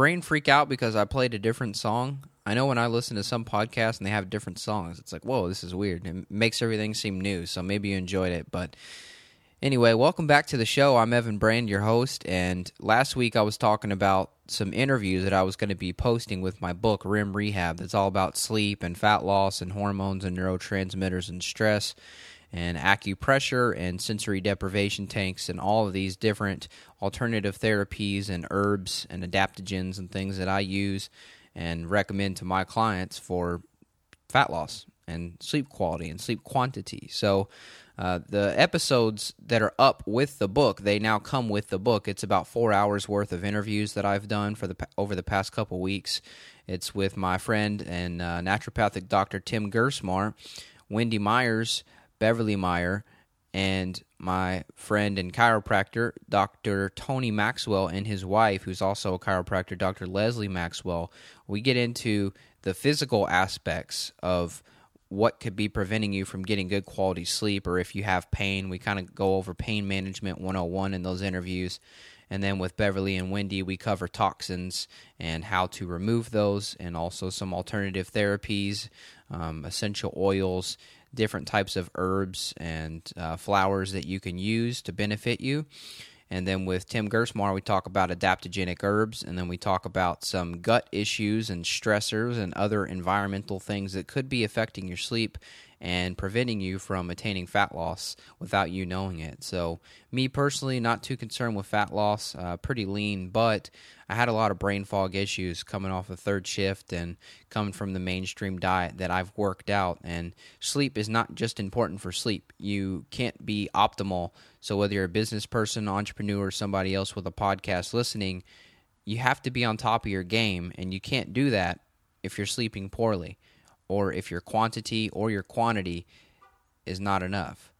brain freak out because I played a different song? I know when I listen to some podcasts and they have different songs, it's like, whoa, this is weird. It makes everything seem new. So maybe you enjoyed it. But anyway, welcome back to the show. I'm Evan Brand, your host. And last week I was talking about some interviews that I was going to be posting with my book, REM Rehab, that's all about sleep and fat loss and hormones and neurotransmitters and stress and acupressure and sensory deprivation tanks and all of these different alternative therapies and herbs and adaptogens and things that I use and recommend to my clients for fat loss and sleep quality and sleep quantity. So, uh, the episodes that are up with the book, they now come with the book. It's about four hours worth of interviews that I've done for the over the past couple weeks. It's with my friend and uh, naturopathic doctor Tim Gerstmar, Wendy Myers, Beverly Meyer, and my friend and chiropractor, Dr. Tony Maxwell, and his wife, who's also a chiropractor, Dr. Leslie Maxwell. We get into the physical aspects of what could be preventing you from getting good quality sleep, or if you have pain. We kind of go over pain management 101 in those interviews. And then with Beverly and Wendy, we cover toxins and how to remove those, and also some alternative therapies, um, essential oils, different types of herbs and uh, flowers that you can use to benefit you. And then with Tim Gerstmar, we talk about adaptogenic herbs, and then we talk about some gut issues and stressors and other environmental things that could be affecting your sleep and preventing you from attaining fat loss without you knowing it. So, me personally, not too concerned with fat loss, uh, pretty lean, but I had a lot of brain fog issues coming off a third shift and coming from the mainstream diet that I've worked out. And sleep is not just important for sleep, you can't be optimal. So, whether you're a business person, entrepreneur, or somebody else with a podcast listening, you have to be on top of your game, and you can't do that if you're sleeping poorly or if your quantity or your quantity is not enough.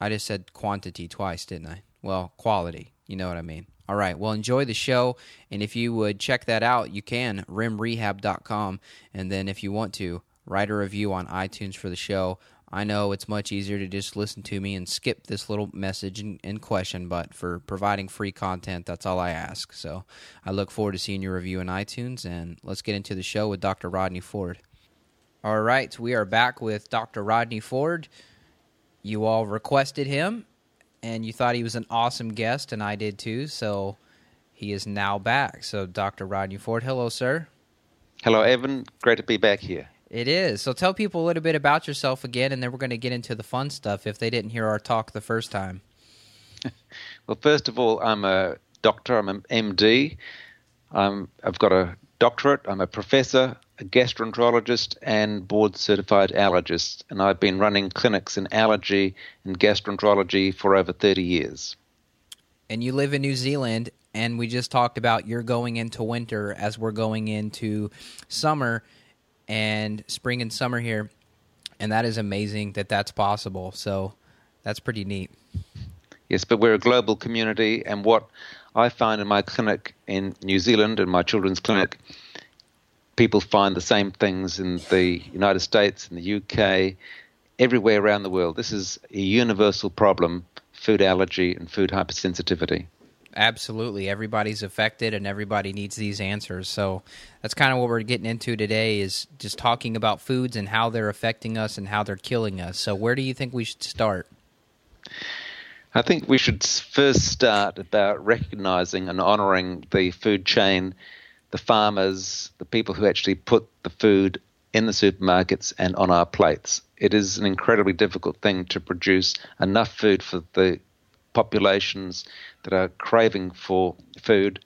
I just said quantity twice, didn't I? Well, quality. You know what I mean. All right. Well, enjoy the show. And if you would check that out, you can, remrehab.com. And then if you want to, write a review on iTunes for the show. I know it's much easier to just listen to me and skip this little message and, question, but for providing free content, that's all I ask. So I look forward to seeing your review in iTunes. And let's get into the show with Dr. Rodney Ford. All right, we are back with Dr. Rodney Ford. You all requested him, and you thought he was an awesome guest, and I did too. So he is now back. So, Dr. Rodney Ford, hello, sir. Hello, Evan. Great to be back here. It is. So, tell people a little bit about yourself again, and then we're going to get into the fun stuff if they didn't hear our talk the first time. well, first of all, I'm a doctor. I'm an MD. I'm, I've got a doctorate. I'm a professor a gastroenterologist and board certified allergist, and I've been running clinics in allergy and gastroenterology for over 30 years. And you live in New Zealand, and we just talked about you're going into winter as we're going into summer and spring and summer here. And that is amazing that that's possible. So that's pretty neat. Yes, but we're a global community, and what I find in my clinic in New Zealand, in my children's clinic, people find the same things in the United States, in the UK, everywhere around the world. This is a universal problem food allergy and food hypersensitivity. Absolutely. Everybody's affected and everybody needs these answers. So that's kind of what we're getting into today is just talking about foods and how they're affecting us and how they're killing us. So where do you think we should start? I think we should first start about recognizing and honoring the food chain the farmers, the people who actually put the food in the supermarkets and on our plates. It is an incredibly difficult thing to produce enough food for the populations that are craving for food.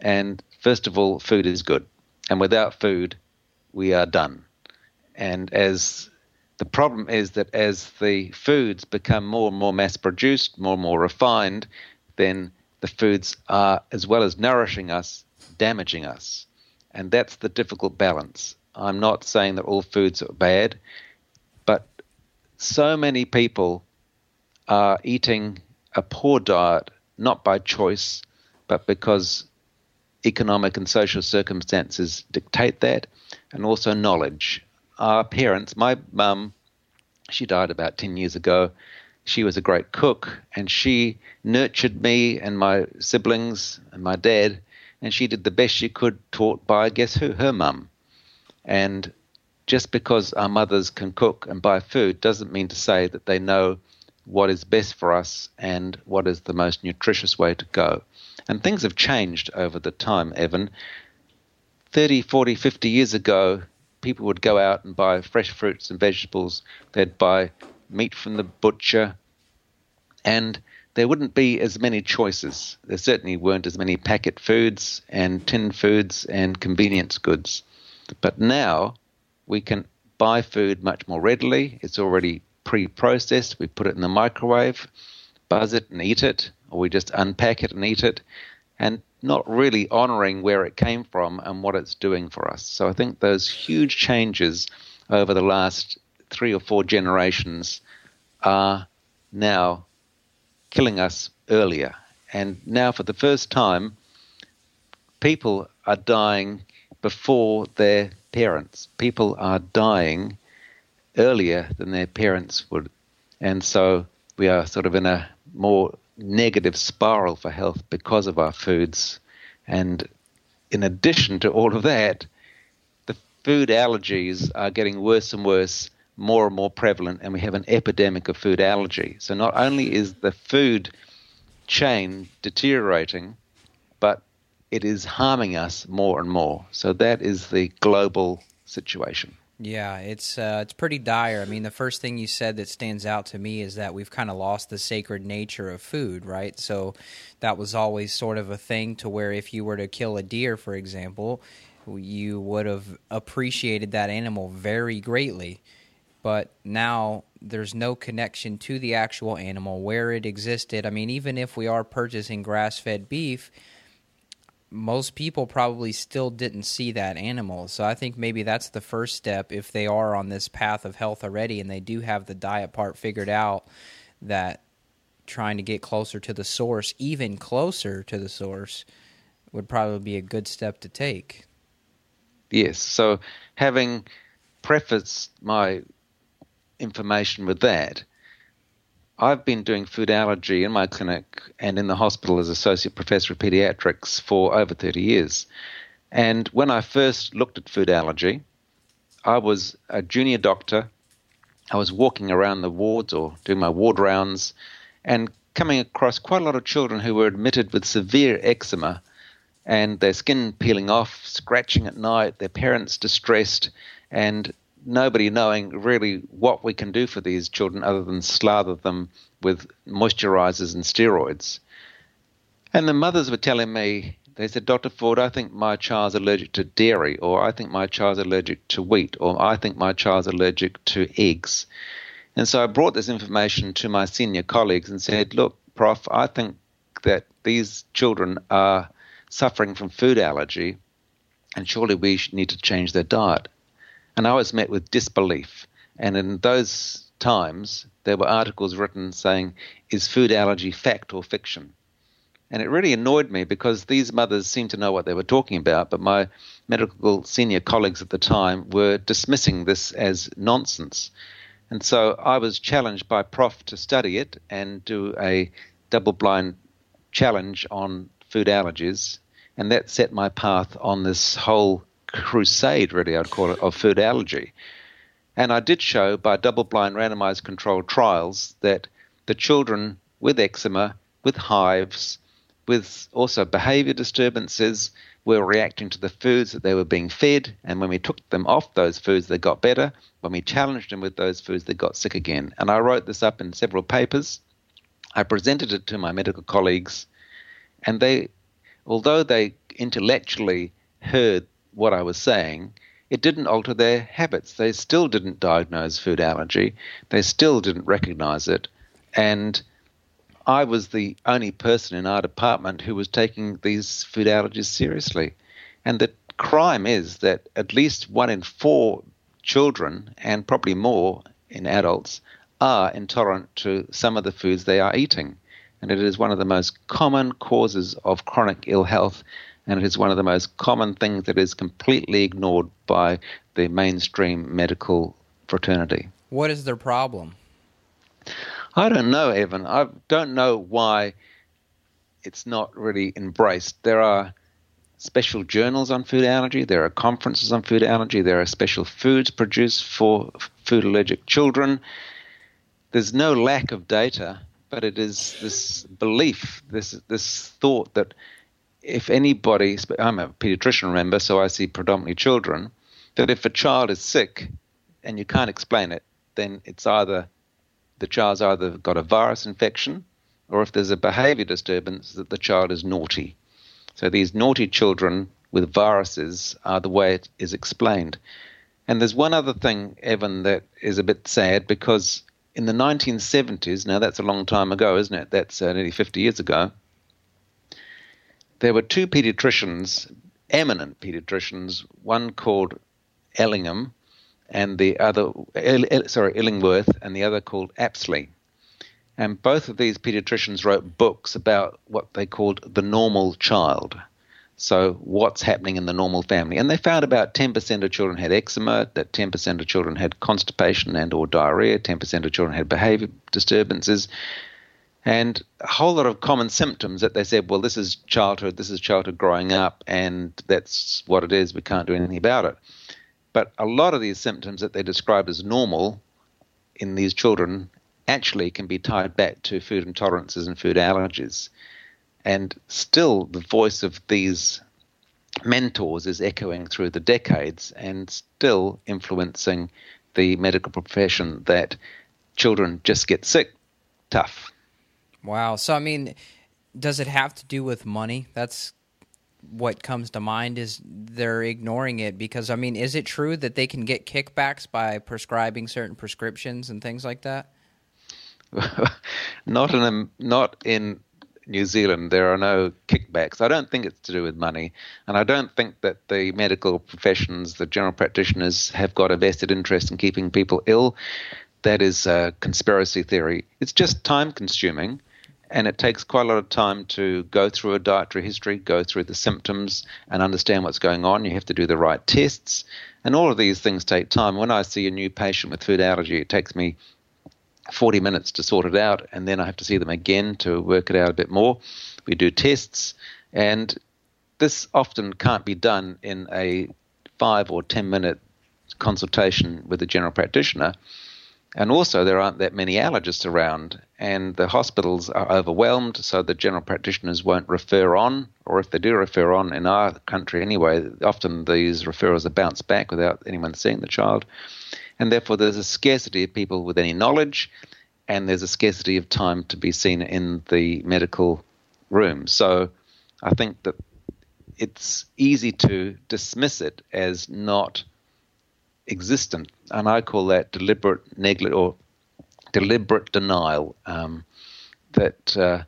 And first of all, food is good. And without food, we are done. And as the problem is that as the foods become more and more mass produced, more and more refined, then the foods are, as well as nourishing us, damaging us. And that's the difficult balance. I'm not saying that all foods are bad, but so many people are eating a poor diet, not by choice, but because economic and social circumstances dictate that, and also knowledge. Our parents, my mum, she died about 10 years ago. She was a great cook, and she nurtured me and my siblings and my dad, and she did the best she could, taught by, guess who? Her mum. And just because our mothers can cook and buy food doesn't mean to say that they know what is best for us and what is the most nutritious way to go. And things have changed over the time, Evan. 30, 40, 50 years ago, people would go out and buy fresh fruits and vegetables. They'd buy meat from the butcher, and there wouldn't be as many choices. There certainly weren't as many packet foods and tin foods and convenience goods. But now we can buy food much more readily. It's already pre processed. We put it in the microwave, buzz it and eat it, or we just unpack it and eat it, and not really honoring where it came from and what it's doing for us. So I think those huge changes over the last three or four generations are now killing us earlier. And now, for the first time, people are dying before their parents. People are dying earlier than their parents would. And so we are sort of in a more negative spiral for health because of our foods. And in addition to all of that, the food allergies are getting worse and worse, more and more prevalent, and we have an epidemic of food allergy. So not only is the food chain deteriorating, but it is harming us more and more. So that is the global situation. Yeah, it's uh, it's pretty dire. I mean, the first thing you said that stands out to me is that we've kind of lost the sacred nature of food, right? So that was always sort of a thing to where if you were to kill a deer, for example, you would have appreciated that animal very greatly. But now there's no connection to the actual animal where it existed. I mean, even if we are purchasing grass-fed beef, most people probably still didn't see that animal. So I think maybe that's the first step if they are on this path of health already and they do have the diet part figured out that trying to get closer to the source, even closer to the source, would probably be a good step to take. Yes. So having prefaced my information with that, I've been doing food allergy in my clinic and in the hospital as associate professor of pediatrics for over 30 years. And when I first looked at food allergy, I was a junior doctor. I was walking around the wards or doing my ward rounds and coming across quite a lot of children who were admitted with severe eczema and their skin peeling off, scratching at night, their parents distressed, and nobody knowing really what we can do for these children other than slather them with moisturizers and steroids. And the mothers were telling me, they said, Dr. Ford, I think my child's allergic to dairy, or I think my child's allergic to wheat, or I think my child's allergic to eggs. And so I brought this information to my senior colleagues and said, Look, Prof, I think that these children are suffering from food allergy, and surely we need to change their diet. And I was met with disbelief. And in those times, there were articles written saying, Is food allergy fact or fiction? And it really annoyed me because these mothers seemed to know what they were talking about, but my medical senior colleagues at the time were dismissing this as nonsense. And so I was challenged by Prof to study it and do a double blind challenge on food allergies. And that set my path on this whole crusade, really, I'd call it, of food allergy. And I did show by double blind randomized controlled trials that the children with eczema, with hives, with also behavior disturbances, were reacting to the foods that they were being fed. And when we took them off those foods, they got better. When we challenged them with those foods, they got sick again. And I wrote this up in several papers. I presented it to my medical colleagues, and they, although they intellectually heard what I was saying, it didn't alter their habits. They still didn't diagnose food allergy. They still didn't recognize it. And I was the only person in our department who was taking these food allergies seriously. And the crime is that at least one in four children, and probably more in adults, are intolerant to some of the foods they are eating. and it is one of the most common causes of chronic ill health, and it is one of the most common things that is completely ignored by the mainstream medical fraternity. What is their problem? I don't know, Evan. I don't know why it's not really embraced. There are special journals on food allergy, there are conferences on food allergy, there are special foods produced for food allergic children. There's no lack of data, but it is this belief, this this thought that if anybody, I'm a pediatrician, remember, so I see predominantly children, that if a child is sick and you can't explain it, then it's either the child's either got a virus infection or if there's a behavior disturbance that the child is naughty. So these naughty children with viruses are the way it is explained. And there's one other thing, Evan, that is a bit sad because in the 1970s, now that's a long time ago, isn't it? That's uh, nearly 50 years ago. There were two pediatricians, eminent pediatricians, one called Ellingham and the other, sorry, Illingworth, and the other called Apley. And both of these pediatricians wrote books about what they called the normal child. So, what's happening in the normal family? And they found about 10% of children had eczema, that 10% of children had constipation and or diarrhea, 10% of children had behavior disturbances, and a whole lot of common symptoms that they said, well, this is childhood, this is childhood growing up, and that's what it is, we can't do anything about it. But a lot of these symptoms that they describe as normal in these children actually can be tied back to food intolerances and food allergies. And still, the voice of these mentors is echoing through the decades and still influencing the medical profession that children just get sick. Tough. Wow. So, I mean, does it have to do with money? That's what comes to mind is they're ignoring it because I mean, is it true that they can get kickbacks by prescribing certain prescriptions and things like that? not in not in New Zealand. There are no kickbacks. I don't think it's to do with money, and I don't think that the medical professions, the general practitioners, have got a vested interest in keeping people ill. That is a conspiracy theory. It's just time consuming and it takes quite a lot of time to go through a dietary history, go through the symptoms, and understand what's going on. You have to do the right tests, and all of these things take time. When I see a new patient with food allergy, it takes me 40 minutes to sort it out, and then I have to see them again to work it out a bit more. We do tests, and this often can't be done in a five or 10 minute consultation with a general practitioner. And also, there aren't that many allergists around, and the hospitals are overwhelmed, so the general practitioners won't refer on, or if they do refer on in our country anyway, often these referrals are bounced back without anyone seeing the child. And therefore, there's a scarcity of people with any knowledge, and there's a scarcity of time to be seen in the medical room. So I think that it's easy to dismiss it as not existent, and I call that deliberate neglect or deliberate denial um, that uh,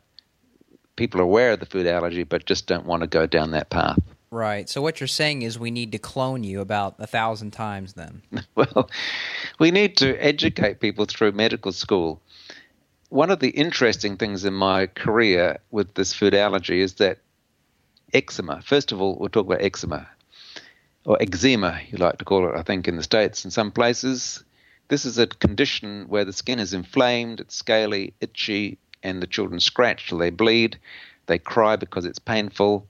people are aware of the food allergy but just don't want to go down that path. Right. So what you're saying is we need to clone you about a thousand times then. well, we need to educate people through medical school. One of the interesting things in my career with this food allergy is that eczema. First of all, we'll talk about eczema or eczema, you like to call it, I think, in the States in some places. This is a condition where the skin is inflamed, it's scaly, itchy, and the children scratch till they bleed. They cry because it's painful.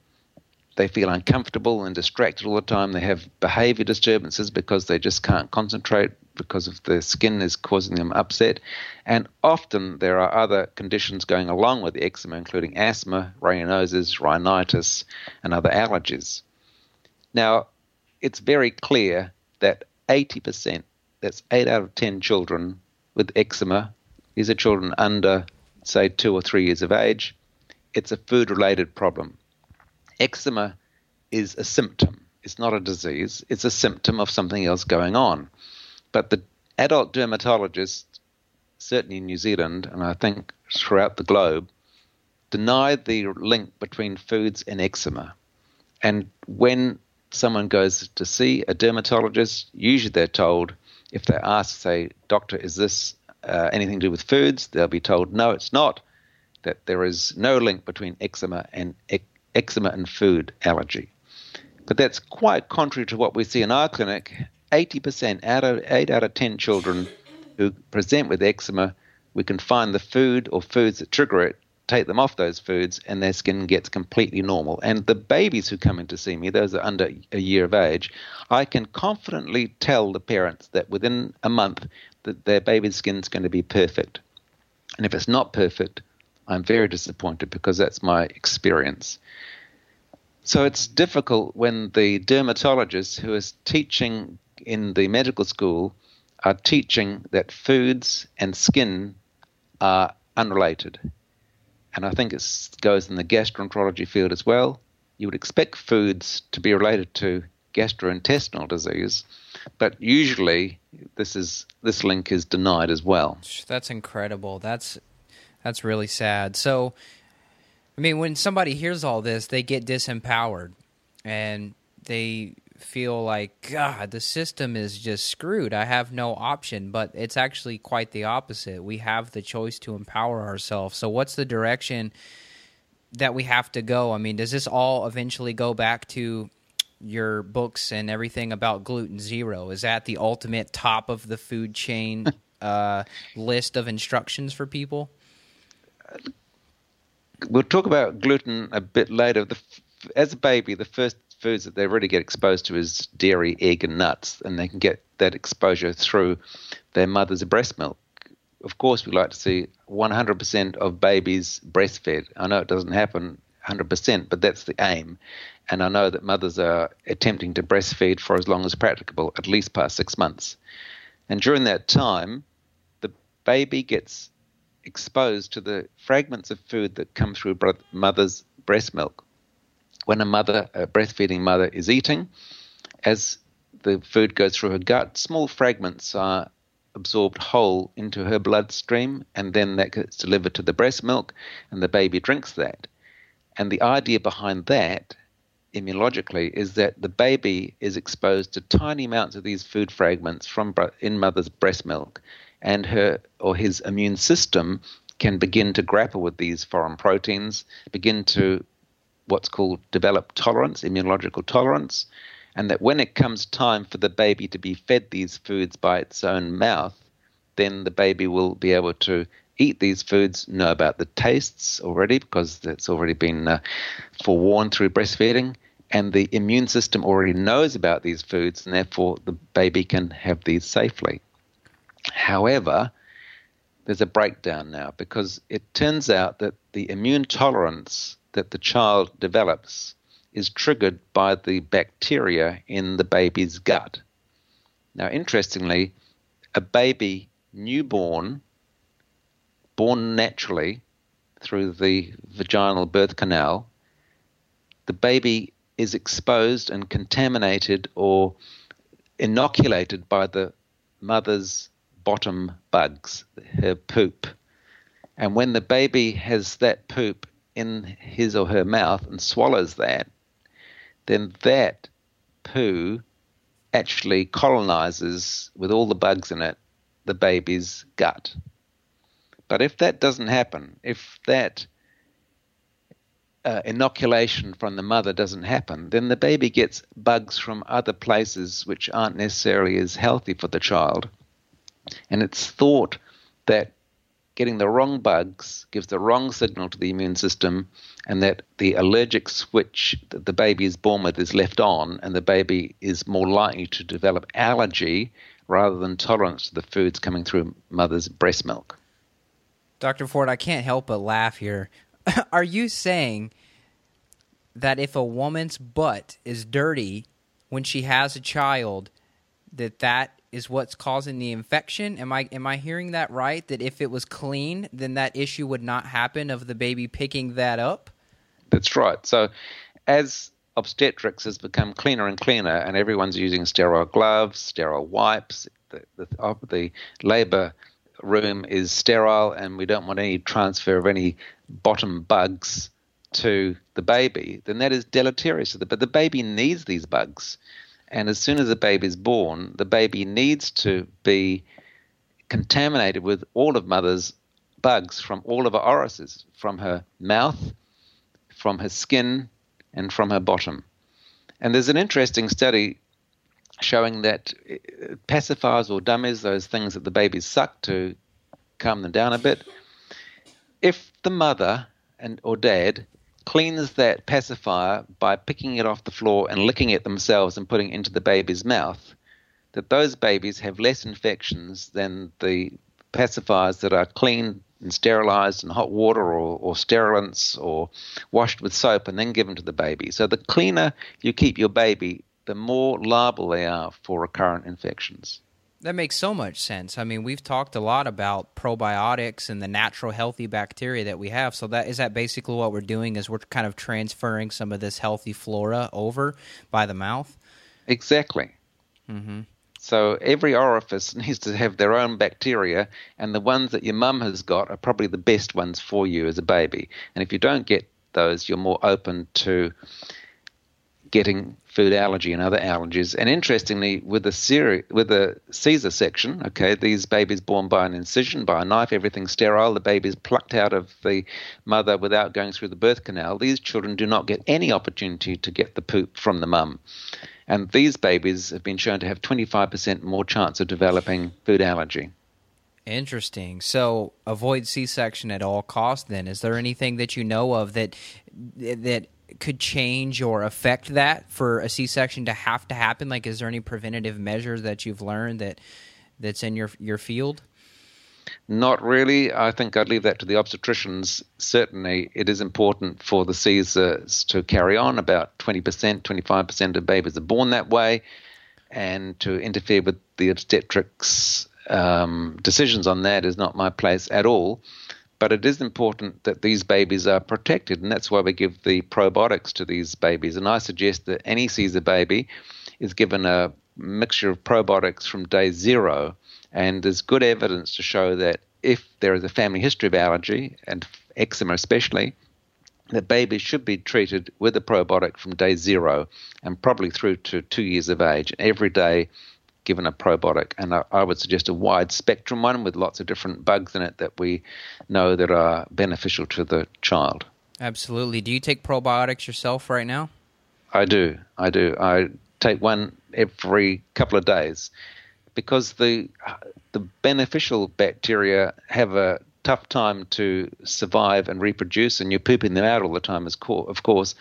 They feel uncomfortable and distracted all the time. They have behavior disturbances because they just can't concentrate because of the skin is causing them upset. And often there are other conditions going along with the eczema, including asthma, raynauders, rhinitis, and other allergies. Now, it's very clear that 80%, that's 8 out of 10 children with eczema, these are children under, say, 2 or 3 years of age, it's a food related problem. Eczema is a symptom, it's not a disease, it's a symptom of something else going on. But the adult dermatologists, certainly in New Zealand, and I think throughout the globe, deny the link between foods and eczema. And when someone goes to see a dermatologist, usually they're told, if they ask, say, doctor, is this uh, anything to do with foods? They'll be told, no, it's not. that there is no link between eczema and eczema and food allergy. But that's quite contrary to what we see in our clinic. 80% out of 8 out of 10 children who present with eczema, we can find the food or foods that trigger it, take them off those foods, and their skin gets completely normal. And the babies who come in to see me, those are under a year of age, I can confidently tell the parents that within a month that their baby's skin is going to be perfect. And if it's not perfect, I'm very disappointed because that's my experience. So it's difficult when the dermatologist who is teaching in the medical school are teaching that foods and skin are unrelated. And I think it goes in the gastroenterology field as well. You would expect foods to be related to gastrointestinal disease, but usually this is this link is denied as well. That's incredible. That's that's really sad. So, I mean, when somebody hears all this, they get disempowered, and they feel like God, the system is just screwed. I have no option, but it's actually quite the opposite. We have the choice to empower ourselves. So, what's the direction that we have to go? I mean, does this all eventually go back to your books and everything about gluten zero? Is that the ultimate top of the food chain uh, list of instructions for people? We'll talk about gluten a bit later. The, as a baby, the first foods that they really get exposed to is dairy, egg, and nuts, and they can get that exposure through their mother's breast milk. Of course, we like to see 100% of babies breastfed. I know it doesn't happen 100%, but that's the aim. And I know that mothers are attempting to breastfeed for as long as practicable, at least past six months. And during that time, the baby gets exposed to the fragments of food that come through mother's breast milk when a mother, a breastfeeding mother, is eating, as the food goes through her gut, small fragments are absorbed whole into her bloodstream, and then that gets delivered to the breast milk, and the baby drinks that. And the idea behind that, immunologically, is that the baby is exposed to tiny amounts of these food fragments from in mother's breast milk, and her or his immune system can begin to grapple with these foreign proteins, begin to what's called develop tolerance, immunological tolerance, and that when it comes time for the baby to be fed these foods by its own mouth, then the baby will be able to eat these foods, know about the tastes already because it's already been uh, forewarned through breastfeeding, and the immune system already knows about these foods, and therefore the baby can have these safely. However, there's a breakdown now because it turns out that the immune tolerance that the child develops is triggered by the bacteria in the baby's gut. Now, interestingly, a baby newborn, born naturally through the vaginal birth canal, the baby is exposed and contaminated or inoculated by the mother's bottom bugs, her poop. And when the baby has that poop in his or her mouth and swallows that, then that poo actually colonizes with all the bugs in it the baby's gut. But if that doesn't happen, if that uh, inoculation from the mother doesn't happen, then the baby gets bugs from other places which aren't necessarily as healthy for the child. And it's thought that getting the wrong bugs gives the wrong signal to the immune system, and that the allergic switch that the baby is born with is left on, and the baby is more likely to develop allergy rather than tolerance to the foods coming through mother's breast milk. Dr. Ford, I can't help but laugh here. Are you saying that if a woman's butt is dirty when she has a child, that that is what's causing the infection. Am I am I hearing that right? That if it was clean, then that issue would not happen of the baby picking that up. That's right. So, as obstetrics has become cleaner and cleaner, and everyone's using sterile gloves, sterile wipes, the the, oh, the labor room is sterile, and we don't want any transfer of any bottom bugs to the baby, then that is deleterious. to the. But the baby needs these bugs. And as soon as the baby is born, the baby needs to be contaminated with all of mother's bugs from all of her orifices, from her mouth, from her skin, and from her bottom. And there's an interesting study showing that uh, pacifiers or dummies, those things that the babies suck to calm them down a bit, if the mother and or dad cleans that pacifier by picking it off the floor and licking it themselves and putting it into the baby's mouth, that those babies have less infections than the pacifiers that are clean and sterilized in hot water or, or sterilants or washed with soap and then given to the baby. So the cleaner you keep your baby, the more liable they are for recurrent infections. That makes so much sense. I mean, we've talked a lot about probiotics and the natural healthy bacteria that we have. So that is that basically what we're doing is we're kind of transferring some of this healthy flora over by the mouth. Exactly. Mm-hmm. So every orifice needs to have their own bacteria, and the ones that your mum has got are probably the best ones for you as a baby. And if you don't get those, you're more open to getting food allergy and other allergies. And interestingly, with the seri- with the Caesar section, okay, these babies born by an incision, by a knife, everything's sterile. The baby's plucked out of the mother without going through the birth canal. These children do not get any opportunity to get the poop from the mum. And these babies have been shown to have 25% more chance of developing food allergy. Interesting. So avoid C-section at all costs. Then, is there anything that you know of that that could change or affect that for a C-section to have to happen? Like, is there any preventative measures that you've learned that that's in your your field? Not really. I think I'd leave that to the obstetricians. Certainly, it is important for the Caesars to carry on. About 20%, 25% of babies are born that way, and to interfere with the obstetrics um, decisions on that is not my place at all. But it is important that these babies are protected, and that's why we give the probiotics to these babies. And I suggest that any Caesar baby is given a mixture of probiotics from day zero. And there's good evidence to show that if there is a family history of allergy, and eczema especially, that babies should be treated with a probiotic from day zero and probably through to two years of age. Every day, given a probiotic, and I, I, would suggest a wide spectrum one with lots of different bugs in it that we know that are beneficial to the child. Absolutely. Do you take probiotics yourself right now? I do. I do. I take one every couple of days because the the beneficial bacteria have a tough time to survive and reproduce, and you're pooping them out all the time, of course.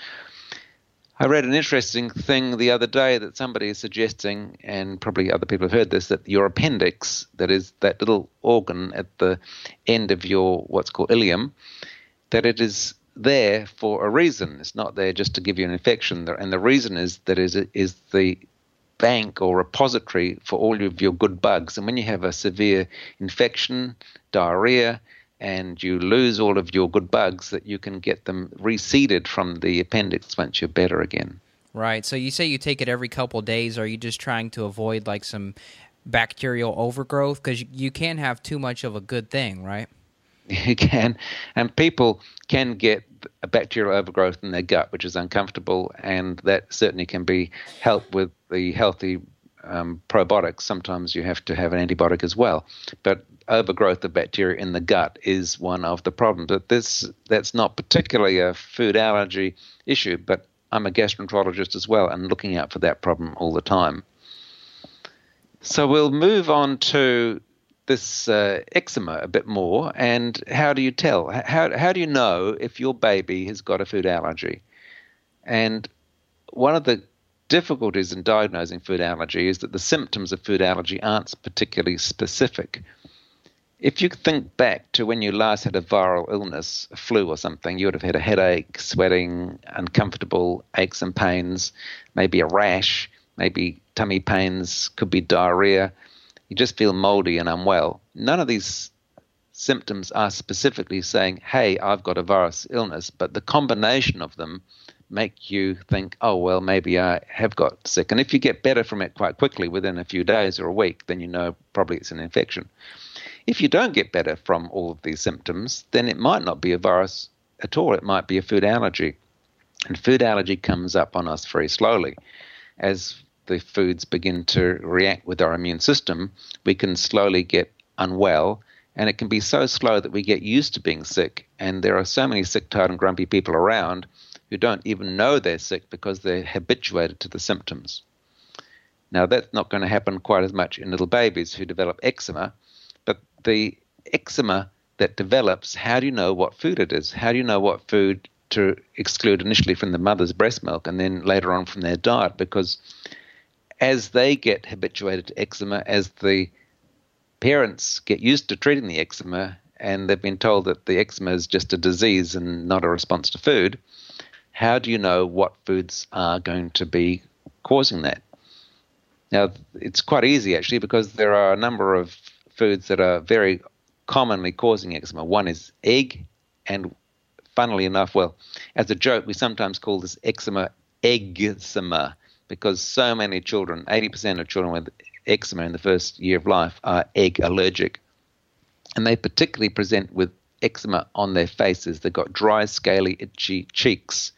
I read an interesting thing the other day that somebody is suggesting, and probably other people have heard this, that your appendix, that is that little organ at the end of your what's called ileum, that it is there for a reason. It's not there just to give you an infection. And the reason is that is is the bank or repository for all of your good bugs. And when you have a severe infection, diarrhea, and you lose all of your good bugs, that you can get them reseeded from the appendix once you're better again. Right. So you say you take it every couple days. Are you just trying to avoid like some bacterial overgrowth? Because you can have too much of a good thing, right? You can, and people can get a bacterial overgrowth in their gut, which is uncomfortable, and that certainly can be helped with the healthy um, probiotics. Sometimes you have to have an antibiotic as well, but overgrowth of bacteria in the gut is one of the problems. But this that's not particularly a food allergy issue, but I'm a gastroenterologist as well and looking out for that problem all the time. So we'll move on to this uh, eczema a bit more. And how do you tell? How, how do you know if your baby has got a food allergy? And one of the difficulties in diagnosing food allergy is that the symptoms of food allergy aren't particularly specific. If you think back to when you last had a viral illness, a flu or something, you would have had a headache, sweating, uncomfortable aches and pains, maybe a rash, maybe tummy pains, could be diarrhea you just feel moldy and unwell. None of these symptoms are specifically saying, hey, I've got a virus illness, but the combination of them make you think, oh, well, maybe I have got sick. And if you get better from it quite quickly within a few days or a week, then you know probably it's an infection. If you don't get better from all of these symptoms, then it might not be a virus at all. It might be a food allergy. And food allergy comes up on us very slowly. As the foods begin to react with our immune system, we can slowly get unwell And it can be so slow that we get used to being sick. And there are so many sick, tired, and grumpy people around who don't even know they're sick because they're habituated to the symptoms. Now, that's not going to happen quite as much in little babies who develop eczema, the eczema that develops, how do you know what food it is? How do you know what food to exclude initially from the mother's breast milk and then later on from their diet? Because as they get habituated to eczema, as the parents get used to treating the eczema and they've been told that the eczema is just a disease and not a response to food, how do you know what foods are going to be causing that? Now, it's quite easy actually because there are a number of foods that are very commonly causing eczema. One is egg, and funnily enough, well, as a joke, we sometimes call this eczema eczema because so many children, 80% of children with eczema in the first year of life, are egg allergic. And they particularly present with eczema on their faces. They've got dry, scaly, itchy cheeks.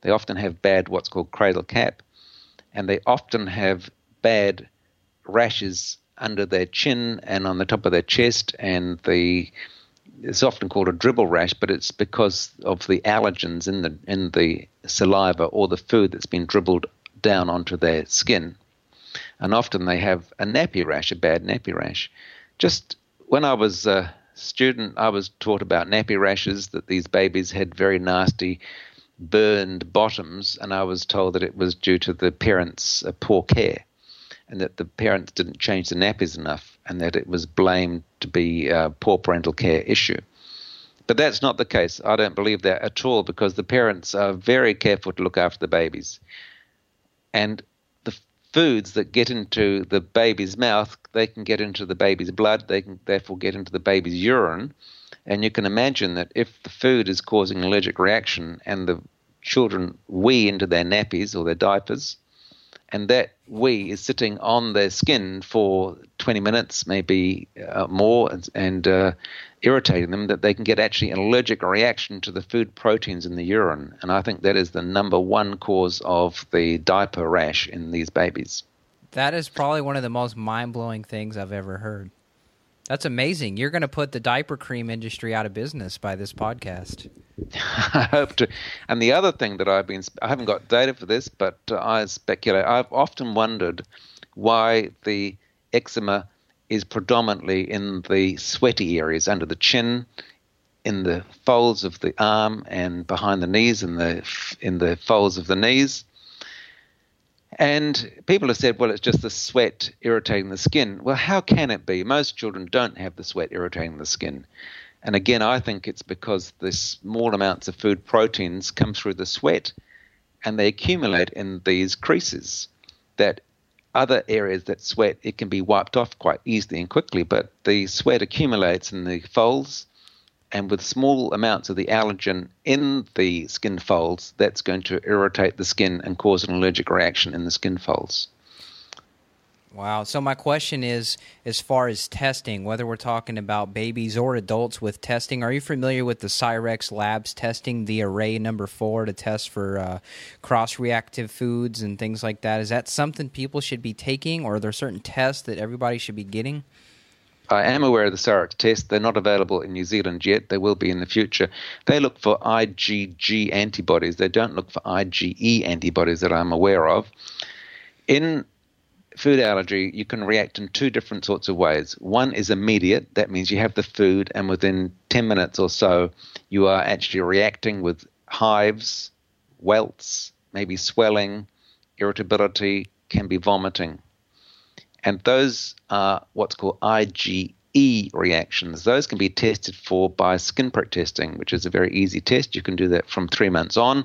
They often have bad, what's called cradle cap, and they often have bad rashes under their chin and on the top of their chest, and the it's often called a dribble rash, but it's because of the allergens in the in the saliva or the food that's been dribbled down onto their skin. And often they have a nappy rash, a bad nappy rash. Just when I was a student, I was taught about nappy rashes, that these babies had very nasty burned bottoms, and I was told that it was due to the parents' uh, poor care and that the parents didn't change the nappies enough, and that it was blamed to be a poor parental care issue. But that's not the case. I don't believe that at all because the parents are very careful to look after the babies. And the foods that get into the baby's mouth, they can get into the baby's blood, they can therefore get into the baby's urine. And you can imagine that if the food is causing an allergic reaction and the children wee into their nappies or their diapers, and that wee is sitting on their skin for 20 minutes, maybe uh, more, and, and uh, irritating them, that they can get actually an allergic reaction to the food proteins in the urine. And I think that is the number one cause of the diaper rash in these babies. That is probably one of the most mind blowing things I've ever heard. That's amazing. You're going to put the diaper cream industry out of business by this podcast. I hope to. And the other thing that I've been, I haven't got data for this, but uh, I speculate. I've often wondered why the eczema is predominantly in the sweaty areas under the chin, in the folds of the arm, and behind the knees, in the in the folds of the knees. And people have said, well, it's just the sweat irritating the skin. Well, how can it be? Most children don't have the sweat irritating the skin. And again, I think it's because the small amounts of food proteins come through the sweat and they accumulate in these creases that other areas that sweat, it can be wiped off quite easily and quickly, but the sweat accumulates in the folds and with small amounts of the allergen in the skin folds, that's going to irritate the skin and cause an allergic reaction in the skin folds. Wow. So, my question is as far as testing, whether we're talking about babies or adults with testing, are you familiar with the Cyrex Labs testing, the array number four to test for uh, cross reactive foods and things like that? Is that something people should be taking, or are there certain tests that everybody should be getting? I am aware of the Cyrex test. They're not available in New Zealand yet. They will be in the future. They look for IgG antibodies. They don't look for IgE antibodies that I'm aware of. In food allergy, you can react in two different sorts of ways. One is immediate. That means you have the food, and within 10 minutes or so, you are actually reacting with hives, welts, maybe swelling, irritability, can be vomiting. And those are what's called IgE reactions. Those can be tested for by skin prick testing, which is a very easy test. You can do that from three months on.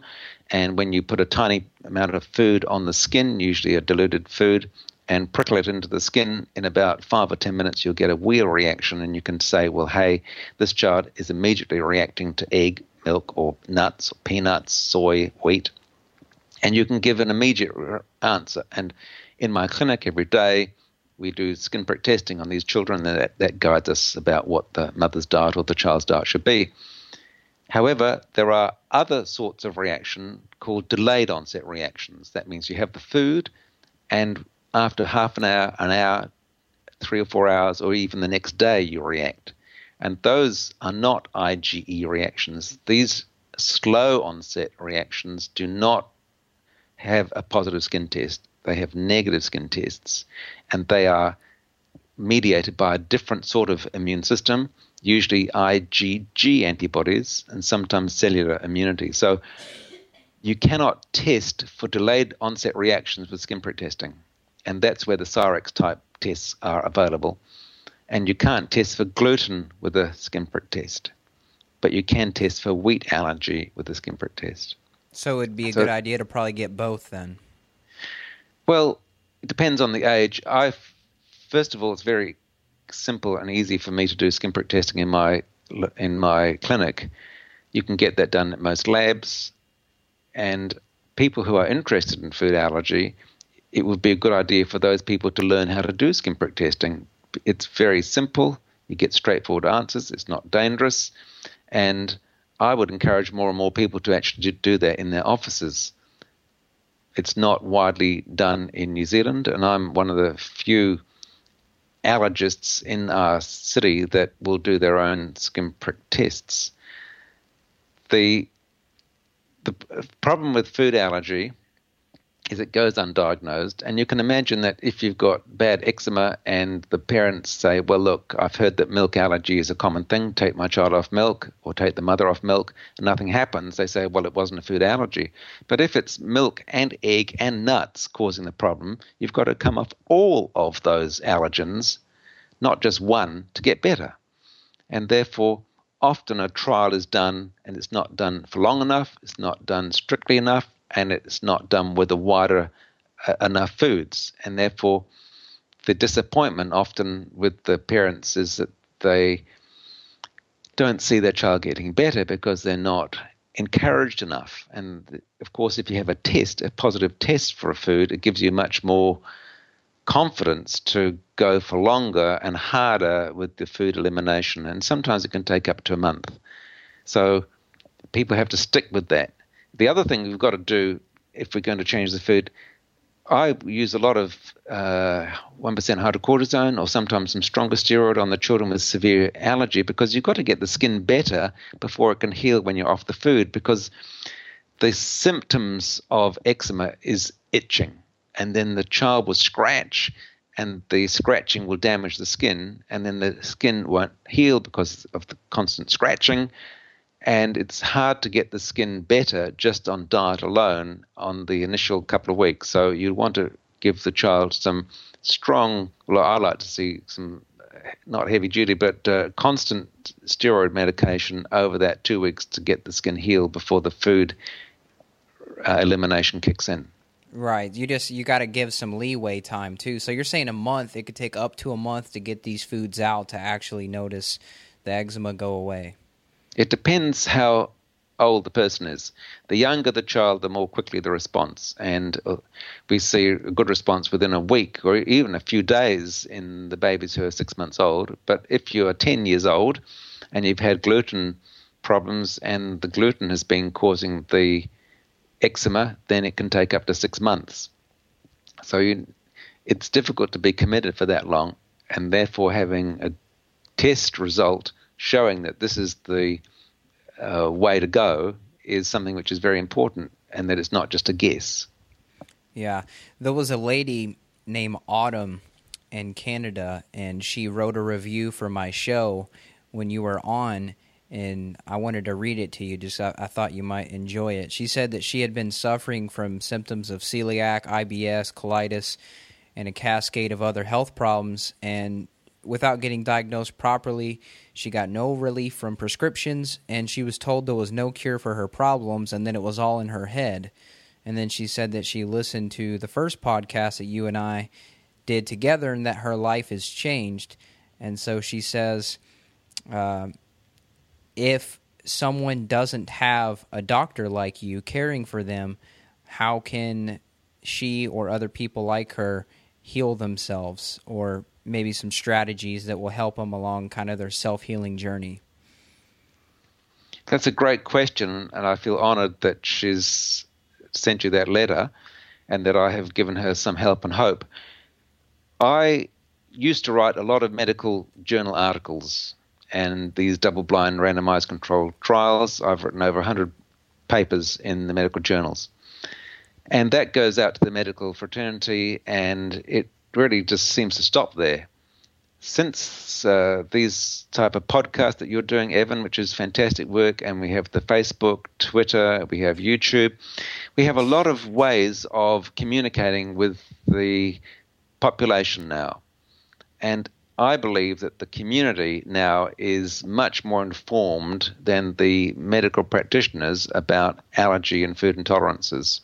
And when you put a tiny amount of food on the skin, usually a diluted food, and prickle it into the skin, in about five or ten minutes, you'll get a wheal reaction. And you can say, well, hey, this child is immediately reacting to egg, milk, or nuts, or peanuts, soy, wheat. And you can give an immediate answer. And in my clinic every day, we do skin prick testing on these children, and that, that guides us about what the mother's diet or the child's diet should be. However, there are other sorts of reaction called delayed onset reactions. That means you have the food, and after half an hour, an hour, three or four hours, or even the next day, you react. And those are not IgE reactions. These slow onset reactions do not have a positive skin test. They have negative skin tests. And they are mediated by a different sort of immune system, usually IgG antibodies and sometimes cellular immunity. So you cannot test for delayed onset reactions with skin prick testing. And that's where the Cyrex type tests are available. And you can't test for gluten with a skin prick test, but you can test for wheat allergy with a skin prick test. So it'd be a so, good idea to probably get both then. Well, it depends on the age. I first of all, it's very simple and easy for me to do skin prick testing in my in my clinic. You can get that done at most labs, and people who are interested in food allergy, it would be a good idea for those people to learn how to do skin prick testing. It's very simple. You get straightforward answers. It's not dangerous, and I would encourage more and more people to actually do that in their offices. It's not widely done in New Zealand, and I'm one of the few allergists in our city that will do their own skin prick tests. The the problem with food allergy is it goes undiagnosed, and you can imagine that if you've got bad eczema and the parents say, "Well, look, I've heard that milk allergy is a common thing. Take my child off milk, or take the mother off milk," and nothing happens. They say, "Well, it wasn't a food allergy." But if it's milk and egg and nuts causing the problem, you've got to come off all of those allergens, not just one, to get better. And therefore, often a trial is done and it's not done for long enough, it's not done strictly enough, and it's not done with a wider uh, enough foods. And therefore, the disappointment often with the parents is that they don't see their child getting better because they're not encouraged enough. And of course, if you have a test, a positive test for a food, it gives you much more confidence to go for longer and harder with the food elimination. And sometimes it can take up to a month. So people have to stick with that. The other thing we've got to do if we're going to change the food, I use a lot of uh, 1% hydrocortisone or sometimes some stronger steroid on the children with severe allergy because you've got to get the skin better before it can heal when you're off the food because the symptoms of eczema is itching and then the child will scratch and the scratching will damage the skin and then the skin won't heal because of the constant scratching and it's hard to get the skin better just on diet alone on the initial couple of weeks so you want to give the child some strong well i like to see some not heavy duty but uh, constant steroid medication over that two weeks to get the skin healed before the food uh, elimination kicks in Right. You just you got to give some leeway time too. So you're saying a month, it could take up to a month to get these foods out to actually notice the eczema go away. It depends how old the person is. The younger the child, the more quickly the response. And uh, we see a good response within a week or even a few days in the babies who are six months old. But if you are 10 years old and you've had gluten problems and the gluten has been causing the eczema, then it can take up to six months. So you, it's difficult to be committed for that long, and therefore having a test result showing that this is the uh, way to go is something which is very important, and that it's not just a guess. Yeah, there was a lady named Autumn in Canada, and she wrote a review for my show when you were on and I wanted to read it to you. Just I, I, thought you might enjoy it. She said that she had been suffering from symptoms of celiac, IBS, colitis, and a cascade of other health problems, and without getting diagnosed properly, she got no relief from prescriptions, and she was told there was no cure for her problems, and then it was all in her head. And then she said that she listened to the first podcast that you and I did together, and that her life has changed. And so she says. Uh, if someone doesn't have a doctor like you caring for them, how can she or other people like her heal themselves or maybe some strategies that will help them along kind of their self healing journey? That's a great question, and I feel honored that she's sent you that letter and that I have given her some help and hope. I used to write a lot of medical journal articles and these double blind randomized controlled trials. I've written over 100 papers in the medical journals. And that goes out to the medical fraternity, and it really just seems to stop there. Since uh, these type of podcasts that you're doing, Evan, which is fantastic work, and we have the Facebook, Twitter, we have YouTube, we have a lot of ways of communicating with the population now. And I believe that the community now is much more informed than the medical practitioners about allergy and food intolerances.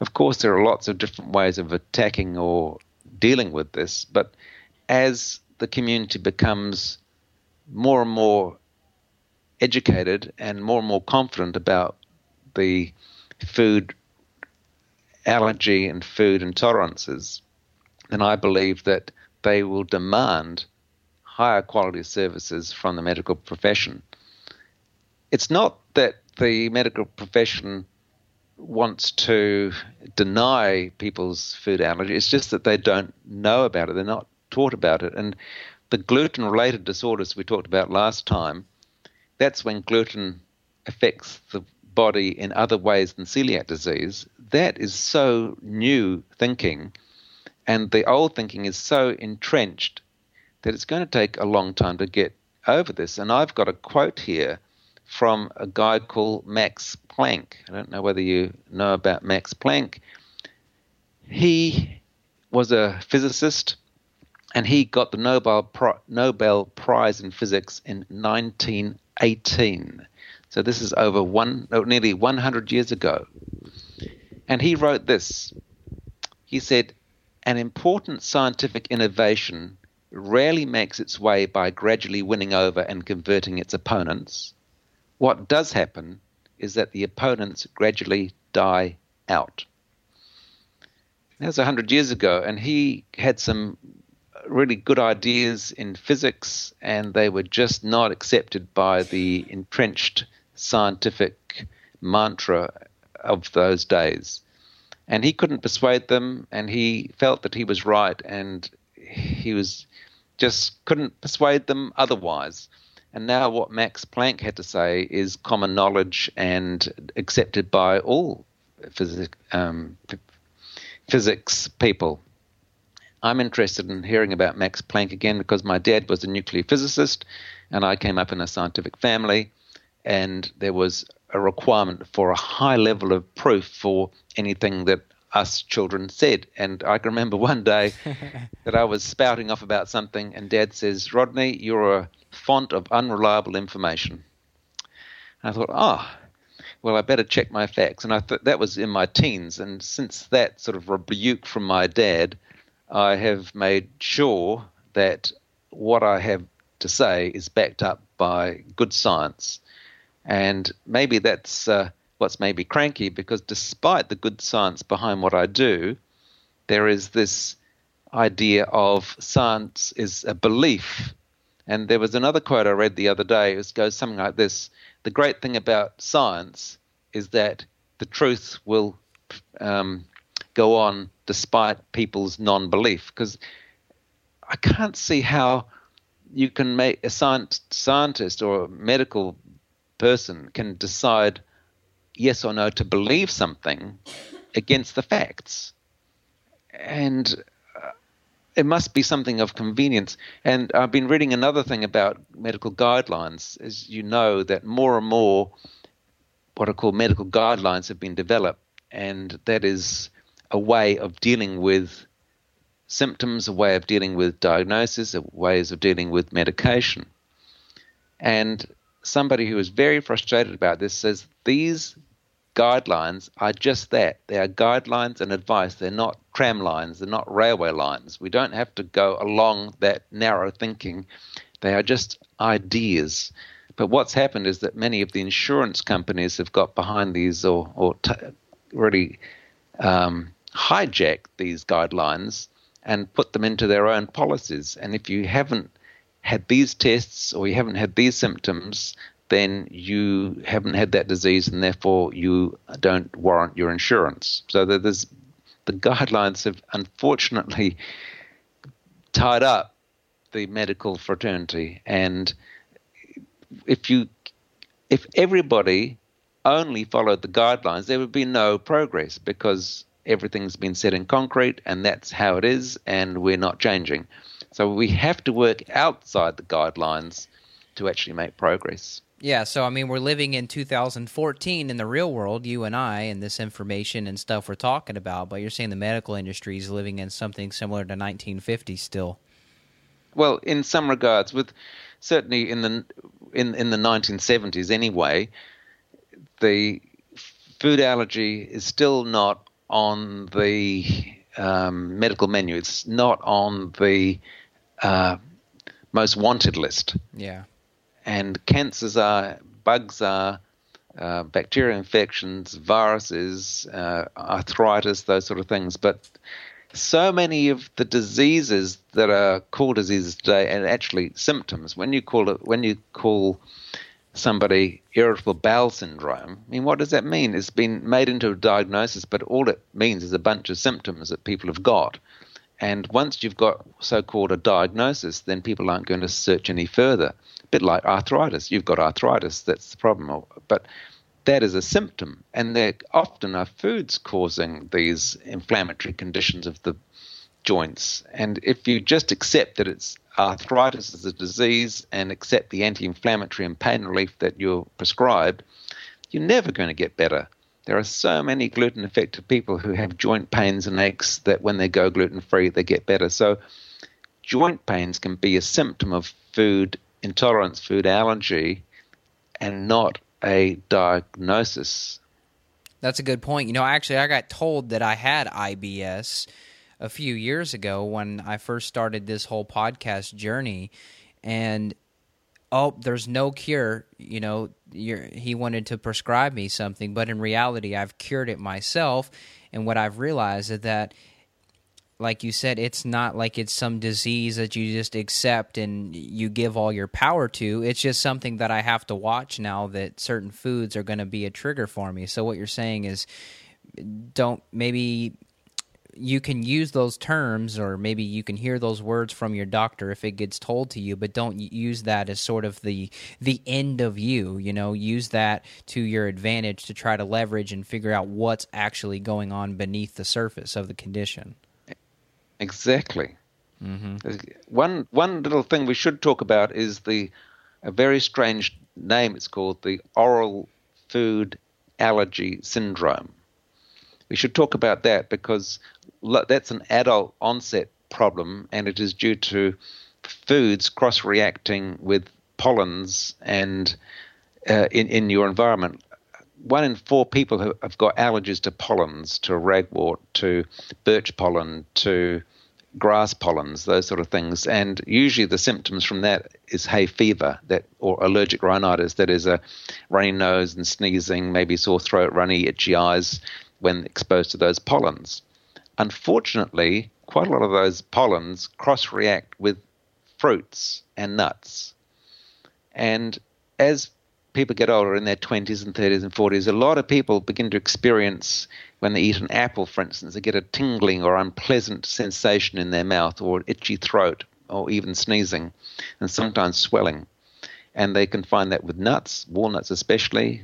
Of course, there are lots of different ways of attacking or dealing with this, but as the community becomes more and more educated and more and more confident about the food allergy and food intolerances, then I believe that they will demand higher quality services from the medical profession. It's not that the medical profession wants to deny people's food allergy, it's just that they don't know about it, they're not taught about it. And the gluten related disorders we talked about last time, that's when gluten affects the body in other ways than celiac disease. That is so new thinking and the old thinking is so entrenched that it's going to take a long time to get over this. And I've got a quote here from a guy called Max Planck. I don't know whether you know about Max Planck. He was a physicist and he got the Nobel, Nobel Prize in Physics in 1918. So this is over one, nearly 100 years ago. And he wrote this. He said, an important scientific innovation rarely makes its way by gradually winning over and converting its opponents. What does happen is that the opponents gradually die out. That was 100 years ago, and he had some really good ideas in physics, and they were just not accepted by the entrenched scientific mantra of those days and he couldn't persuade them, and he felt that he was right, and he was just couldn't persuade them otherwise. And now, what Max Planck had to say is common knowledge and accepted by all phys- um, physics people. I'm interested in hearing about Max Planck again because my dad was a nuclear physicist, and I came up in a scientific family, and there was a requirement for a high level of proof for anything that us children said. And I can remember one day that I was spouting off about something, and Dad says, Rodney, you're a font of unreliable information. And I thought, oh, well, I better check my facts. And I thought that was in my teens. And since that sort of rebuke from my dad, I have made sure that what I have to say is backed up by good science. And maybe that's uh, what's maybe cranky because despite the good science behind what I do, there is this idea of science is a belief. And there was another quote I read the other day. It goes something like this The great thing about science is that the truth will um, go on despite people's non belief. Because I can't see how you can make a science, scientist or a medical person can decide yes or no to believe something against the facts. And it must be something of convenience. And I've been reading another thing about medical guidelines. As you know, that more and more what are called medical guidelines have been developed, and that is a way of dealing with symptoms, a way of dealing with diagnosis, a ways of dealing with medication. And somebody who is very frustrated about this says these guidelines are just that. They are guidelines and advice. They're not tram lines, they're not railway lines. We don't have to go along that narrow thinking. They are just ideas. But what's happened is that many of the insurance companies have got behind these or, or t- really um, hijacked these guidelines and put them into their own policies. And if you haven't had these tests or you haven't had these symptoms, then you haven't had that disease and therefore you don't warrant your insurance. So there's the guidelines have unfortunately tied up the medical fraternity and if you if everybody only followed the guidelines, there would be no progress because everything's been set in concrete and that's how it is, and we're not changing. So we have to work outside the guidelines to actually make progress. Yeah, so I mean, we're living in 2014 in the real world, you and I, and this information and stuff we're talking about. But you're saying the medical industry is living in something similar to 1950 still. Well, in some regards, with certainly in the in in the 1970s anyway, the food allergy is still not on the um, medical menu. It's not on the uh, most wanted list. Yeah. And cancers are, bugs are, uh, bacterial infections, viruses, uh, arthritis, those sort of things. But so many of the diseases that are called diseases today, and actually symptoms, when you call it, when you call somebody irritable bowel syndrome, I mean, what does that mean? It's been made into a diagnosis, but all it means is a bunch of symptoms that people have got. And once you've got so called a diagnosis, then people aren't going to search any further. A bit like arthritis. You've got arthritis, that's the problem. But that is a symptom. And there often are foods causing these inflammatory conditions of the joints. And if you just accept that it's arthritis as a disease and accept the anti inflammatory and pain relief that you're prescribed, you're never going to get better. There are so many gluten affected people who have joint pains and aches that when they go gluten free, they get better. So, joint pains can be a symptom of food intolerance, food allergy, and not a diagnosis. That's a good point. You know, actually, I got told that I had IBS a few years ago when I first started this whole podcast journey, and oh, there's no cure. You know, he wanted to prescribe me something, but in reality, I've cured it myself. And what I've realized is that, like you said, it's not like it's some disease that you just accept and you give all your power to. It's just something that I have to watch now that certain foods are going to be a trigger for me. So, what you're saying is, don't maybe you can use those terms or maybe you can hear those words from your doctor if it gets told to you but don't use that as sort of the the end of you you know? Use that to your advantage to try to leverage and figure out what's actually going on beneath the surface of the condition. Exactly. Mm-hmm. one one little thing we should talk about is the a very strange name. It's called the oral food allergy syndrome. We should talk about that because that's an adult onset problem, and it is due to foods cross reacting with pollens and uh, in, in your environment. One in four people have got allergies to pollens, to ragwort, to birch pollen, to grass pollens, those sort of things. And usually the symptoms from that is hay fever that or allergic rhinitis, that is a runny nose and sneezing, maybe sore throat, runny, itchy eyes when exposed to those pollens. Unfortunately, quite a lot of those pollens cross react with fruits and nuts. And as people get older in their 20s and 30s and 40s, a lot of people begin to experience when they eat an apple, for instance, they get a tingling or unpleasant sensation in their mouth or itchy throat or even sneezing and sometimes swelling. And they can find that with nuts, walnuts especially,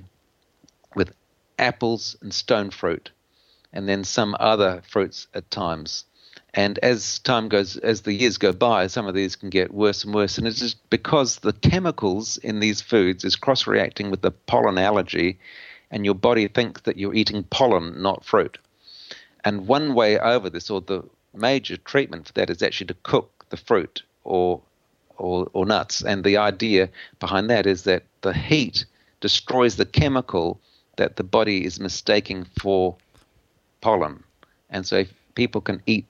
with apples and stone fruit and then some other fruits at times. And as time goes, as the years go by, some of these can get worse and worse. And it's just because the chemicals in these foods is cross reacting with the pollen allergy, and your body thinks that you're eating pollen, not fruit. And one way over this, or the major treatment for that, is actually to cook the fruit or or, or nuts. And the idea behind that is that the heat destroys the chemical that the body is mistaking for pollen. And so people can eat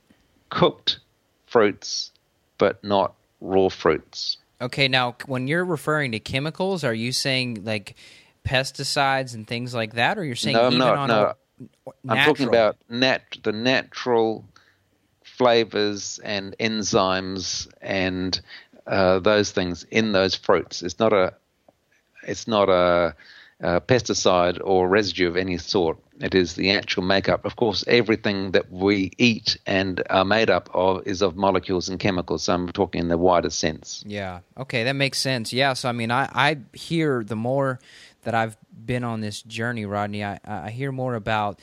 cooked fruits, but not raw fruits. Okay, now when you're referring to chemicals, are you saying like pesticides and things like that, or you're saying no, even not, on no. a I'm talking about nat- the natural flavors and enzymes and uh, those things in those fruits. It's not a it's not a uh, pesticide or residue of any sort. It is the actual makeup. Of course, everything that we eat and are made up of is of molecules and chemicals. So I'm talking in the wider sense. Yeah. Okay, that makes sense. Yeah. So I mean, I I hear the more that I've been on this journey, Rodney, I I hear more about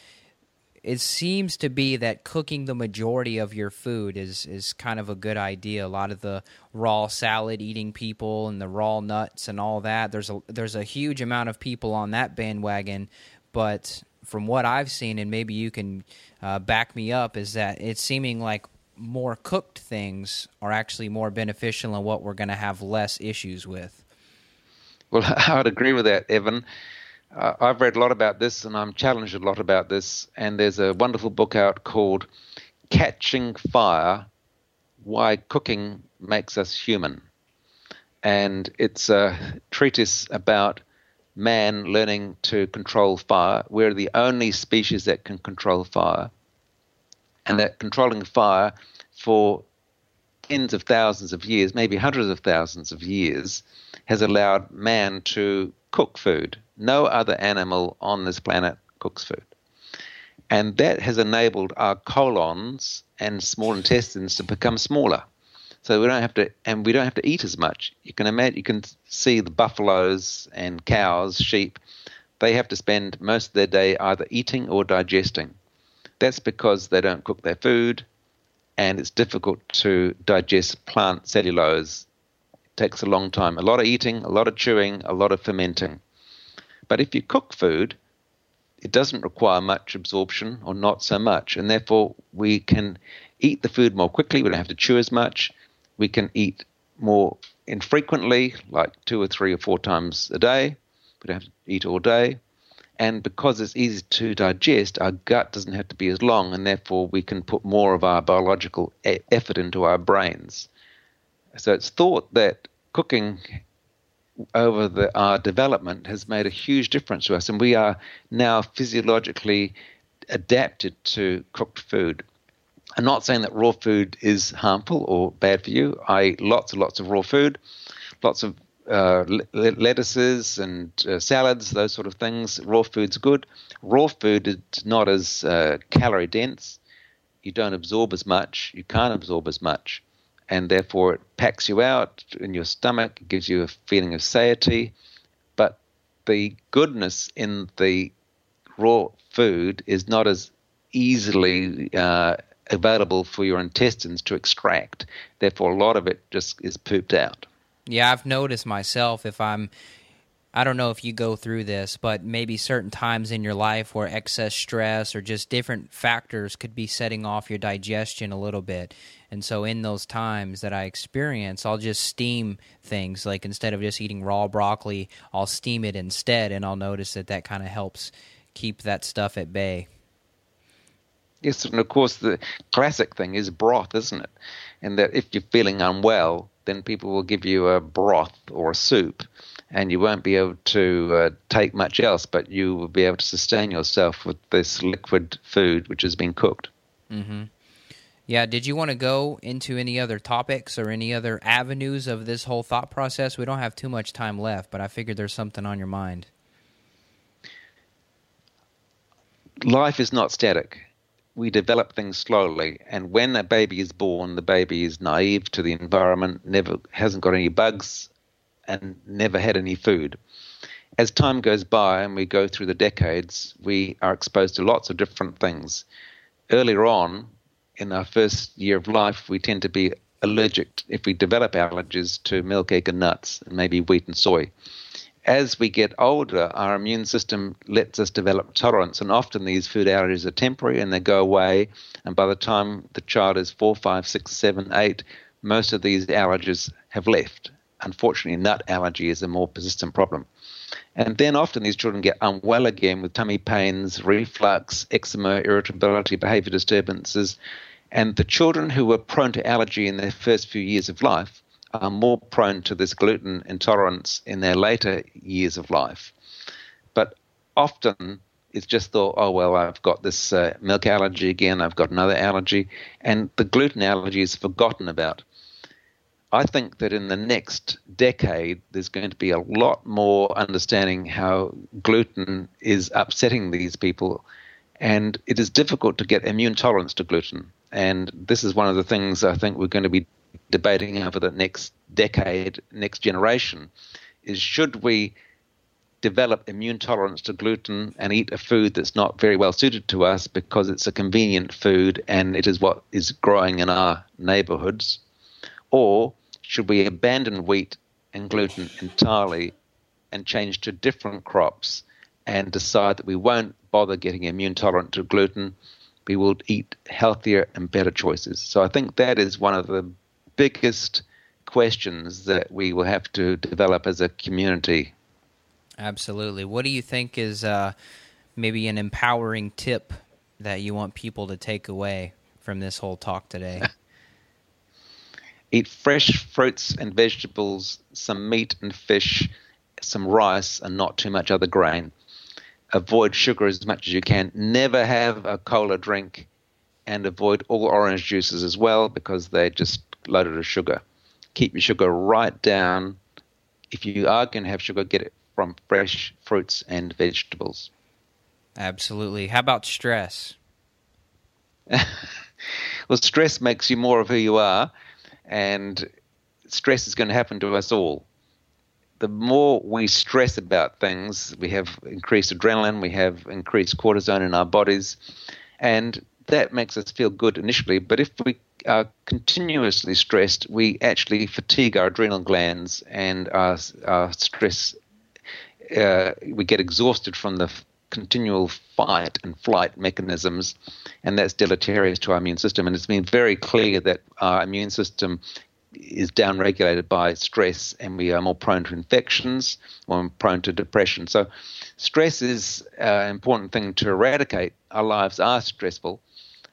it seems to be that cooking the majority of your food is is kind of a good idea. A lot of the raw salad eating people and the raw nuts and all that. There's a there's a huge amount of people on that bandwagon, but from what I've seen, and maybe you can uh, back me up, is that it's seeming like more cooked things are actually more beneficial and what we're going to have less issues with. Well, I would agree with that, Evan uh, I've read a lot about this and I'm challenged a lot about this. And there's a wonderful book out called Catching Fire Why Cooking Makes Us Human. And it's a treatise about man learning to control fire. We're the only species that can control fire. And that controlling fire for tens of thousands of years, maybe hundreds of thousands of years, has allowed man to cook food no other animal on this planet cooks food. And that has enabled our colons and small intestines to become smaller. So we don't have to, and we don't have to eat as much. You can imagine, you can see the buffaloes and cows, sheep. They have to spend most of their day either eating or digesting. That's because they don't cook their food, and it's difficult to digest plant cellulose. Takes a long time. A lot of eating, a lot of chewing, a lot of fermenting. But if you cook food, it doesn't require much absorption or not so much. And therefore, we can eat the food more quickly. We don't have to chew as much. We can eat more infrequently, like two or three or four times a day. We don't have to eat all day. And because it's easy to digest, our gut doesn't have to be as long, and therefore we can put more of our biological e- effort into our brains. So it's thought that cooking over the, our development has made a huge difference to us, and we are now physiologically adapted to cooked food. I'm not saying that raw food is harmful or bad for you. I eat lots and lots of raw food, lots of uh, lettuces and uh, salads, those sort of things. Raw food's good. Raw food is not as uh, calorie dense. You don't absorb as much. You can't absorb as much and therefore it packs you out in your stomach, it gives you a feeling of satiety. But the goodness in the raw food is not as easily uh, available for your intestines to extract. Therefore, a lot of it just is pooped out. Yeah, I've noticed myself if I'm I don't know if you go through this, but maybe certain times in your life where excess stress or just different factors could be setting off your digestion a little bit. And so, in those times that I experience, I'll just steam things. Like instead of just eating raw broccoli, I'll steam it instead, and I'll notice that that kind of helps keep that stuff at bay. Yes, and of course, the classic thing is broth, isn't it? And that if you're feeling unwell, then people will give you a broth or a soup and you won't be able to uh, take much else, but you will be able to sustain yourself with this liquid food which has been cooked. Mm-hmm. Yeah, did you want to go into any other topics or any other avenues of this whole thought process? We don't have too much time left, but I figured there's something on your mind. Life is not static. We develop things slowly, and when a baby is born, the baby is naive to the environment, never hasn't got any bugs, and never had any food. As time goes by and we go through the decades, we are exposed to lots of different things. Earlier on, in our first year of life, we tend to be allergic, if we develop allergies, to milk, egg, and nuts, and maybe wheat and soy. As we get older, our immune system lets us develop tolerance, and often these food allergies are temporary and they go away. And by the time the child is four, five, six, seven, eight, most of these allergies have left unfortunately, nut allergy is a more persistent problem. And then often these children get unwell again with tummy pains, reflux, eczema, irritability, behavior disturbances. And the children who were prone to allergy in their first few years of life are more prone to this gluten intolerance in their later years of life. But often it's just thought, oh, well, I've got this uh, milk allergy again, I've got another allergy, and the gluten allergy is forgotten about I think that in the next decade, there's going to be a lot more understanding how gluten is upsetting these people. And it is difficult to get immune tolerance to gluten. And this is one of the things I think we're going to be debating over the next decade, next generation, is should we develop immune tolerance to gluten and eat a food that's not very well suited to us because it's a convenient food and it is what is growing in our neighborhoods? Or should we abandon wheat and gluten entirely and change to different crops and decide that we won't bother getting immune tolerant to gluten? We will eat healthier and better choices. So I think that is one of the biggest questions that we will have to develop as a community. Absolutely. What do you think is uh, maybe an empowering tip that you want people to take away from this whole talk today? Eat fresh fruits and vegetables, some meat and fish, some rice, and not too much other grain. Avoid sugar as much as you can. Never have a cola drink, and avoid all orange juices as well because they're just loaded with sugar. Keep your sugar right down. If you are going to have sugar, get it from fresh fruits and vegetables. Absolutely. How about stress? well, stress makes you more of who you are and stress is going to happen to us all. The more we stress about things, we have increased adrenaline, we have increased cortisone in our bodies, and that makes us feel good initially. But if we are continuously stressed, we actually fatigue our adrenal glands and our, our stress. Uh, we get exhausted from the continual fight and flight mechanisms, and that's deleterious to our immune system. And it's been very clear that our immune system is downregulated by stress, and we are more prone to infections, more prone to depression. So, stress is an important thing to eradicate. Our lives are stressful,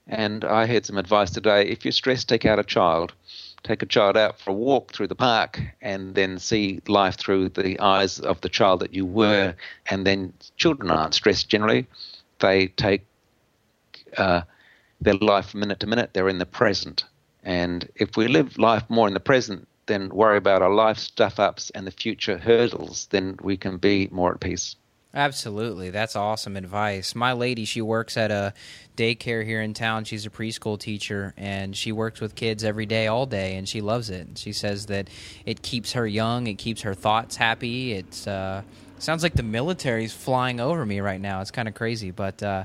and I had some advice today: if you're stressed, take out a child take a child out for a walk through the park and then see life through the eyes of the child that you were. And then children aren't stressed generally. They take uh, their life minute to minute, they're in the present. And if we live life more in the present, then worry about our life stuff ups and the future hurdles, then we can be more at peace. Absolutely. That's awesome advice. My lady, she works at a daycare here in town. She's a preschool teacher and she works with kids every day, all day, and she loves it. She says that it keeps her young, it keeps her thoughts happy. It uh, sounds like the military's flying over me right now. It's kind of crazy, but. Uh,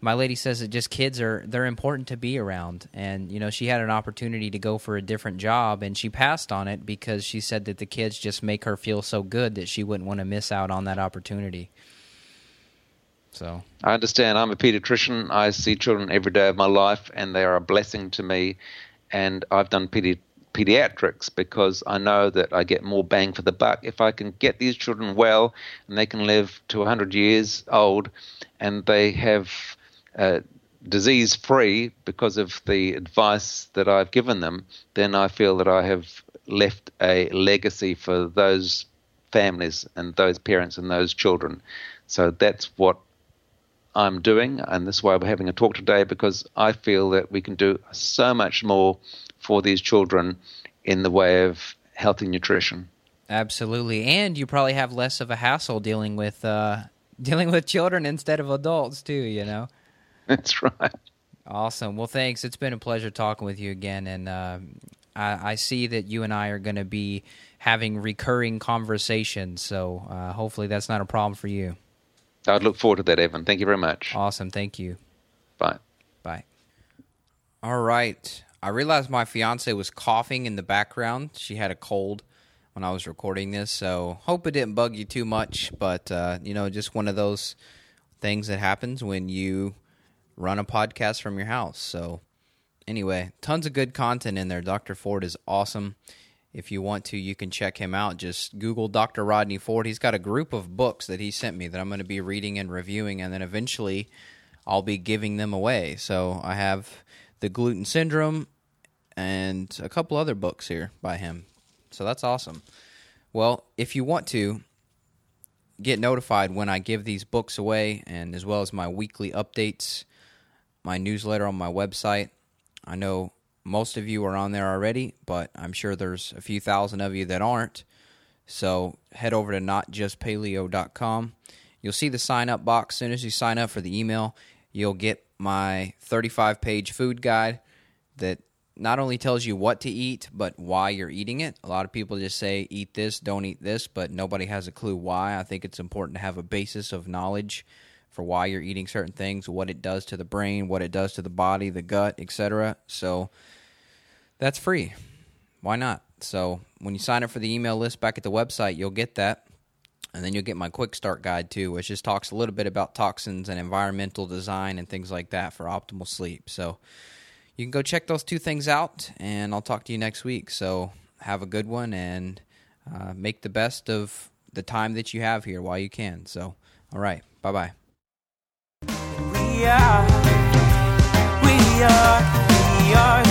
my lady says that just kids are they're important to be around. And you know she had an opportunity to go for a different job and she passed on it because she said that the kids just make her feel so good that she wouldn't want to miss out on that opportunity. So. I understand. I'm a pediatrician. I see children every day of my life and they are a blessing to me. And i've done pedi- pediatrics because I know that I get more bang for the buck. If I can get these children well and they can live to 100 years old and they have uh, disease free because of the advice that I've given them, then I feel that I have left a legacy for those families and those parents and those children. So that's what I'm doing, and that's why we're having a talk today because I feel that we can do so much more for these children in the way of healthy nutrition. Absolutely, and you probably have less of a hassle dealing with uh, dealing with children instead of adults too. You know. That's right. Awesome. Well, thanks. It's been a pleasure talking with you again, and uh, I, I, see that you and I are going to be having recurring conversations. So uh, hopefully, that's not a problem for you. I'd look forward to that, Evan. Thank you very much. Awesome. Thank you. Bye. Bye. All right. I realized my fiance was coughing in the background. She had a cold when I was recording this, so hope it didn't bug you too much. But uh, you know, just one of those things that happens when you run a podcast from your house. So, anyway, tons of good content in there. Dr. Ford is awesome. If you want to, you can check him out. Just Google Dr. Rodney Ford. He's got a group of books that he sent me that I'm going to be reading and reviewing, and then eventually I'll be giving them away. So, I have The Gluten Syndrome and a couple other books here by him. So, that's awesome. Well, if you want to, get notified when I give these books away and as well as my weekly updates, my newsletter on my website. I know most of you are on there already, but I'm sure there's a few thousand of you that aren't. So head over to notjustpaleo.com. You'll see the sign up box. As soon as you sign up for the email, you'll get my 35 page food guide that not only tells you what to eat, but why you're eating it. A lot of people just say, eat this, don't eat this, but nobody has a clue why. I think it's important to have a basis of knowledge for why you're eating certain things, what it does to the brain, what it does to the body, the gut, etc. So that's free. Why not? So when you sign up for the email list back at the website, you'll get that. And then you'll get my quick start guide too, which just talks a little bit about toxins and environmental design and things like that for optimal sleep. So you can go check those two things out, and I'll talk to you next week. So have a good one and uh, make the best of the time that you have here while you can. So, all right, bye bye. We are, we are, we are